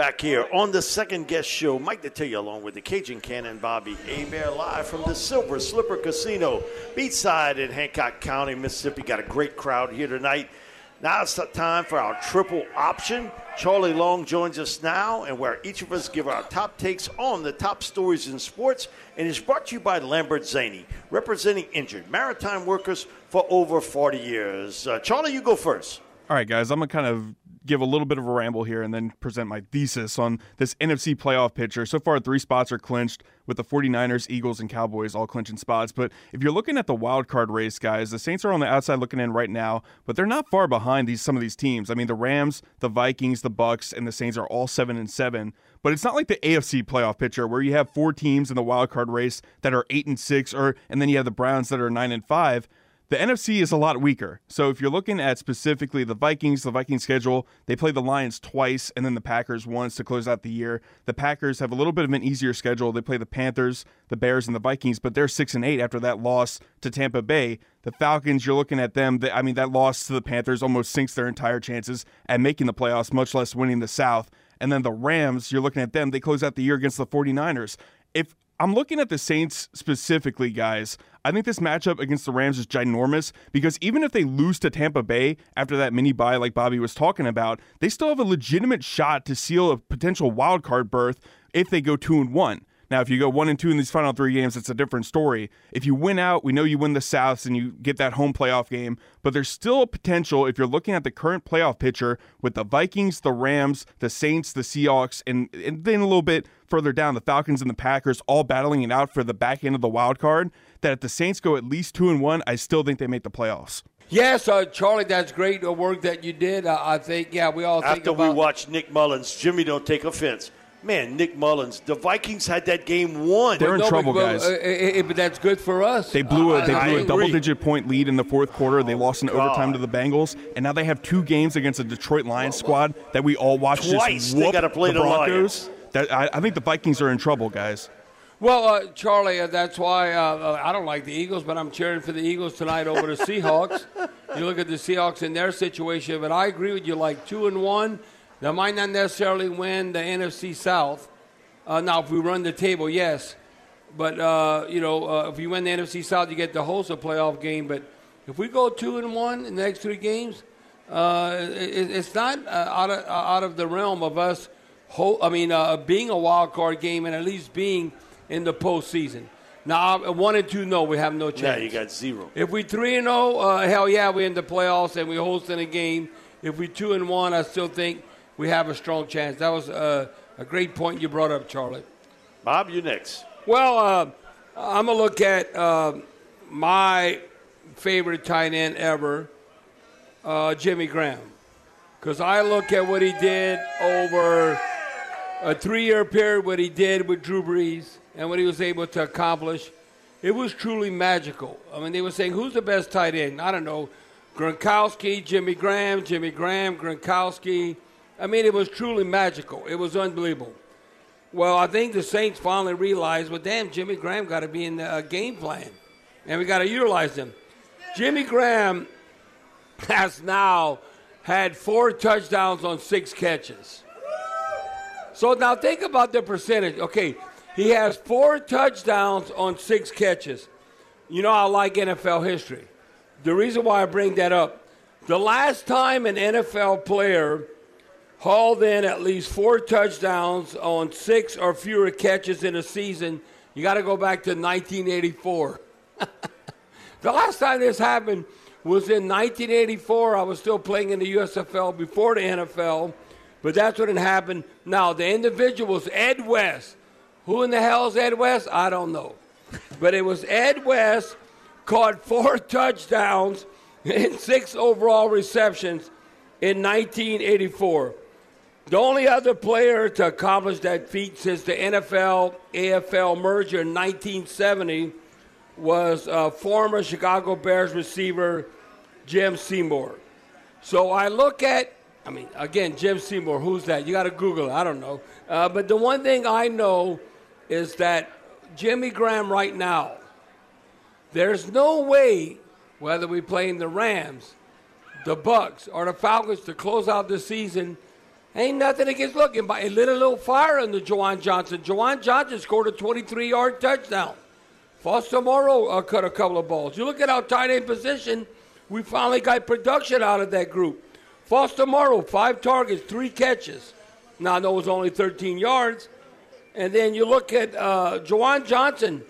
Back here on the second guest show, Mike Detillier along with the Cajun Cannon Bobby Hebert live from the Silver Slipper Casino, beachside in Hancock County, Mississippi. Got a great crowd here tonight. Now it's time for our triple option. Charlie Long joins us now, and where each of us give our top takes on the top stories in sports, and is brought to you by Lambert Zainey, representing injured maritime workers for over 40 years. Uh, Charlie, you go first. All right, guys, I'm going to kind of give a little bit of a ramble here and then present my thesis on this NFC playoff picture. So far, three spots are clinched with the 49ers, Eagles, and Cowboys all clinching spots. But if you're looking at the wild card race, guys, the Saints are on the outside looking in right now, but they're not far behind these some of these teams. I mean, the Rams, the Vikings, the Bucs, and the Saints are all seven and seven. But it's not like the AFC playoff picture where you have four teams in the wild card race that are eight and six, or and then you have the Browns that are nine and five. The NFC is a lot weaker. So if you're looking at specifically the Vikings, the Vikings schedule, they play the Lions twice and then the Packers once to close out the year. The Packers have a little bit of an easier schedule. They play the Panthers, the Bears, and the Vikings, but they're six and eight after that loss to Tampa Bay. The Falcons, you're looking at them. I mean, that loss to the Panthers almost sinks their entire chances at making the playoffs, much less winning the South. And then the Rams, you're looking at them. They close out the year against the 49ers. If I'm looking at the Saints specifically, guys. I think this matchup against the Rams is ginormous because even if they lose to Tampa Bay after that mini bye, like Bobby was talking about, they still have a legitimate shot to seal a potential wild card berth if they go two and one. Now, if you go one and two in these final three games, it's a different story. If you win out, we know you win the Souths and you get that home playoff game, but there's still a potential if you're looking at the current playoff picture with the Vikings, the Rams, the Saints, the Seahawks, and, and then a little bit further down, the Falcons and the Packers all battling it out for the back end of the wild card. That if the Saints go at least two and one, I still think they make the playoffs. Yes, uh, Charlie, that's great work that you did. Uh, I think, yeah, we all After about- we watch Nick Mullens, Jimmy, don't take offense. Man, Nick Mullens, the Vikings had that game won. They're in no, trouble, but, guys. Uh, uh, but that's good for us. They blew a, they blew a double-digit point lead in the fourth quarter. They lost in God. overtime to the Bengals, and now they have two games against a Detroit Lions squad that we all watched Twice just they whoop gotta play the the Broncos. Lions. That, I, I think the Vikings are in trouble, guys. Well, uh, Charlie, uh, that's why uh, uh, I don't like the Eagles, but I'm cheering for the Eagles tonight over the Seahawks. you look at the Seahawks in their situation, but I agree with you. Like two and one, they might not necessarily win the NFC South. Uh, now, if we run the table, yes, but uh, you know, uh, if you win the NFC South, you get to host a playoff game. But if we go two and one in the next three games, uh, it, it's not uh, out of out of the realm of us. Ho- I mean, uh, being a wild card game and at least being in the postseason. Now, uh, one and two, no, we have no chance. Yeah, you got zero. If we three and zero, uh, hell yeah, we're in the playoffs and we're hosting a game. If we two and one, I still think we have a strong chance. That was uh, a great point you brought up, Charlie. Bob, you next. Well, uh, I'm gonna look at uh, my favorite tight end ever, uh, Jimmy Graham, because I look at what he did over a three-year period, what he did with Drew Brees, and what he was able to accomplish. It was truly magical. I mean, they were saying, "Who's the best tight end?" I don't know, Gronkowski, Jimmy Graham, Jimmy Graham, Gronkowski. I mean, it was truly magical. It was unbelievable. Well, I think the Saints finally realized, well, damn, Jimmy Graham got to be in the uh, game plan, and we got to utilize him. Jimmy Graham has now had four touchdowns on six catches. So now think about the percentage. Okay, he has four touchdowns on six catches. You know, I like NFL history. The reason why I bring that up, the last time an NFL player hauled in at least four touchdowns on six or fewer catches in a season, you got to go back to 1984. the last time this happened was in 1984. I was still playing in the USFL before the NFL, but that's when it happened. Now, the individual was Ed West. Who in the hell is Ed West? I don't know. But it was Ed West caught four touchdowns and six overall receptions in 1984. The only other player to accomplish that feat since the NFL AFL merger in 1970 was uh, former Chicago Bears receiver Jim Seymour. So I look at, I mean, again, Jim Seymour, who's that? You got to Google it. I don't know. Uh, but the one thing I know is that Jimmy Graham right now, there's no way, whether we play in the Rams, the Bucs, or the Falcons to close out the season, ain't nothing against looking. But it lit a little fire under Juwan Johnson. Juwan Johnson scored a 23-yard touchdown. Foster Moreau uh, cut a couple of balls. You look at our tight end position, we finally got production out of that group. Foster Moreau, five targets, three catches. Now, I know it was only 13 yards. And then you look at uh, Juwan Johnson,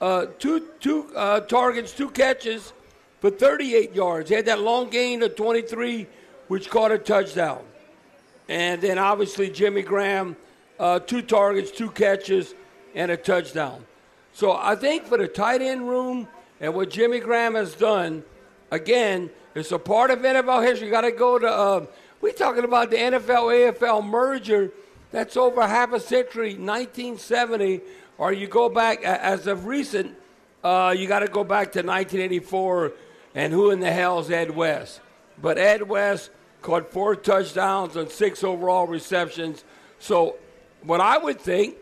uh, two, two uh, targets, two catches for 38 yards. He had that long gain of 23, which caught a touchdown. And then obviously Jimmy Graham, uh, two targets, two catches, and a touchdown. So I think for the tight end room and what Jimmy Graham has done, again, it's a part of NFL history. You got to go to. Uh, we're talking about the NFL AFL merger. That's over half a century, 1970. Or you go back as of recent. Uh, you got to go back to 1984. And who in the hell is Ed West? But Ed West caught four touchdowns and six overall receptions. So, what I would think,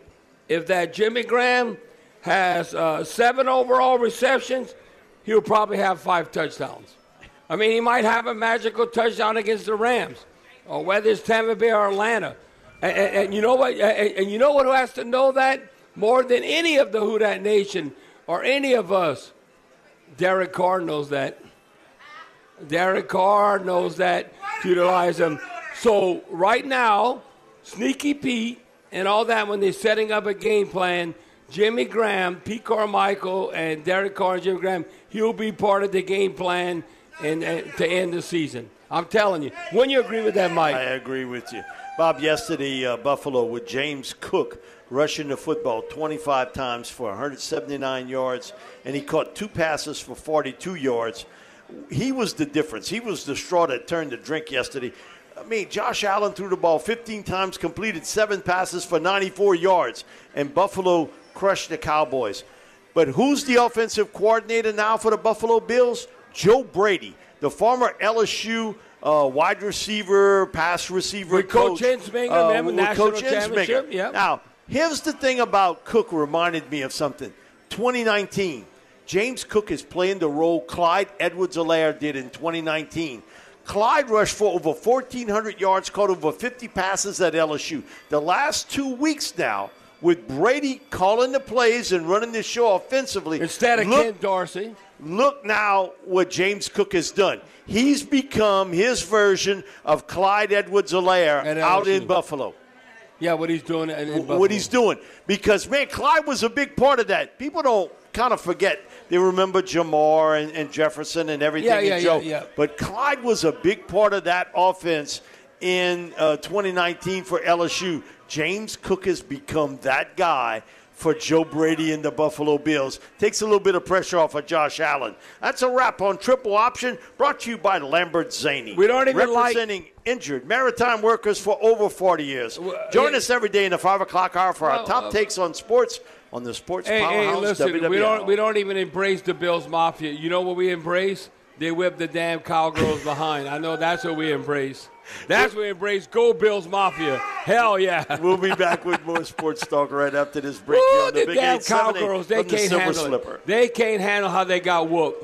if that Jimmy Graham has uh, seven overall receptions, he'll probably have five touchdowns. I mean, he might have a magical touchdown against the Rams, or whether it's Tampa Bay or Atlanta. And, and, and you know what? And, and, you know what? Who has to know that more than any of the Who Nation or any of us? Derek Carr knows that. Derek Carr knows that utilize him. So right now, Sneaky Pete and all that when they're setting up a game plan Jimmy Graham, Pete Carmichael, and Derek Carr and Jimmy Graham, he'll be part of the game plan and, and to end the season. I'm telling you. When you agree with that, Mike? I agree with you. Bob, yesterday, uh, Buffalo with James Cook rushing the football 25 times for 179 yards, and he caught two passes for 42 yards. He was the difference. He was the straw that turned the drink yesterday. I mean, Josh Allen threw the ball 15 times, completed seven passes for 94 yards, and Buffalo crushed the Cowboys. But who's the offensive coordinator now for the Buffalo Bills? Joe Brady, the former LSU uh, wide receiver, pass receiver with coach. Coach Ensminger, uh, national Coach championship. Yeah. Now, here's the thing about Cook reminded me of something. 2019, James Cook is playing the role Clyde Edwards-Helaire did in 2019. Clyde rushed for over 1,400 yards, caught over 50 passes at LSU. The last two weeks now, with Brady calling the plays and running the show offensively. Instead of look, Ken Dorsey. Look now what James Cook has done. He's become his version of Clyde Edwards-Helaire out in Buffalo. Yeah, what he's doing in, in What he's doing. Because, man, Clyde was a big part of that. People don't kind of forget. They remember Ja'Marr and, and Jefferson and everything yeah, yeah, and Joe. Yeah, yeah. But Clyde was a big part of that offense in uh, 2019 for LSU. James Cook has become that guy for Joe Brady and the Buffalo Bills. Takes a little bit of pressure off of Josh Allen. That's a wrap on Triple Option, brought to you by Lambert Zainey. We don't even representing like injured maritime workers for over 40 years. Join us every day in the five o'clock hour for our top uh, takes on sports on the Sports Hey, hey, listen, WWL. we don't we don't even embrace the Bills Mafia. You know what we embrace? They whip the damn cowgirls behind. I know that's what we embrace. That's what we embrace. Go Bills Mafia. Hell yeah. We'll be back with more sports talk right after this break. On the, the Big damn cowgirls. They can't Silver handle Slipper. it. They can't handle how they got whooped.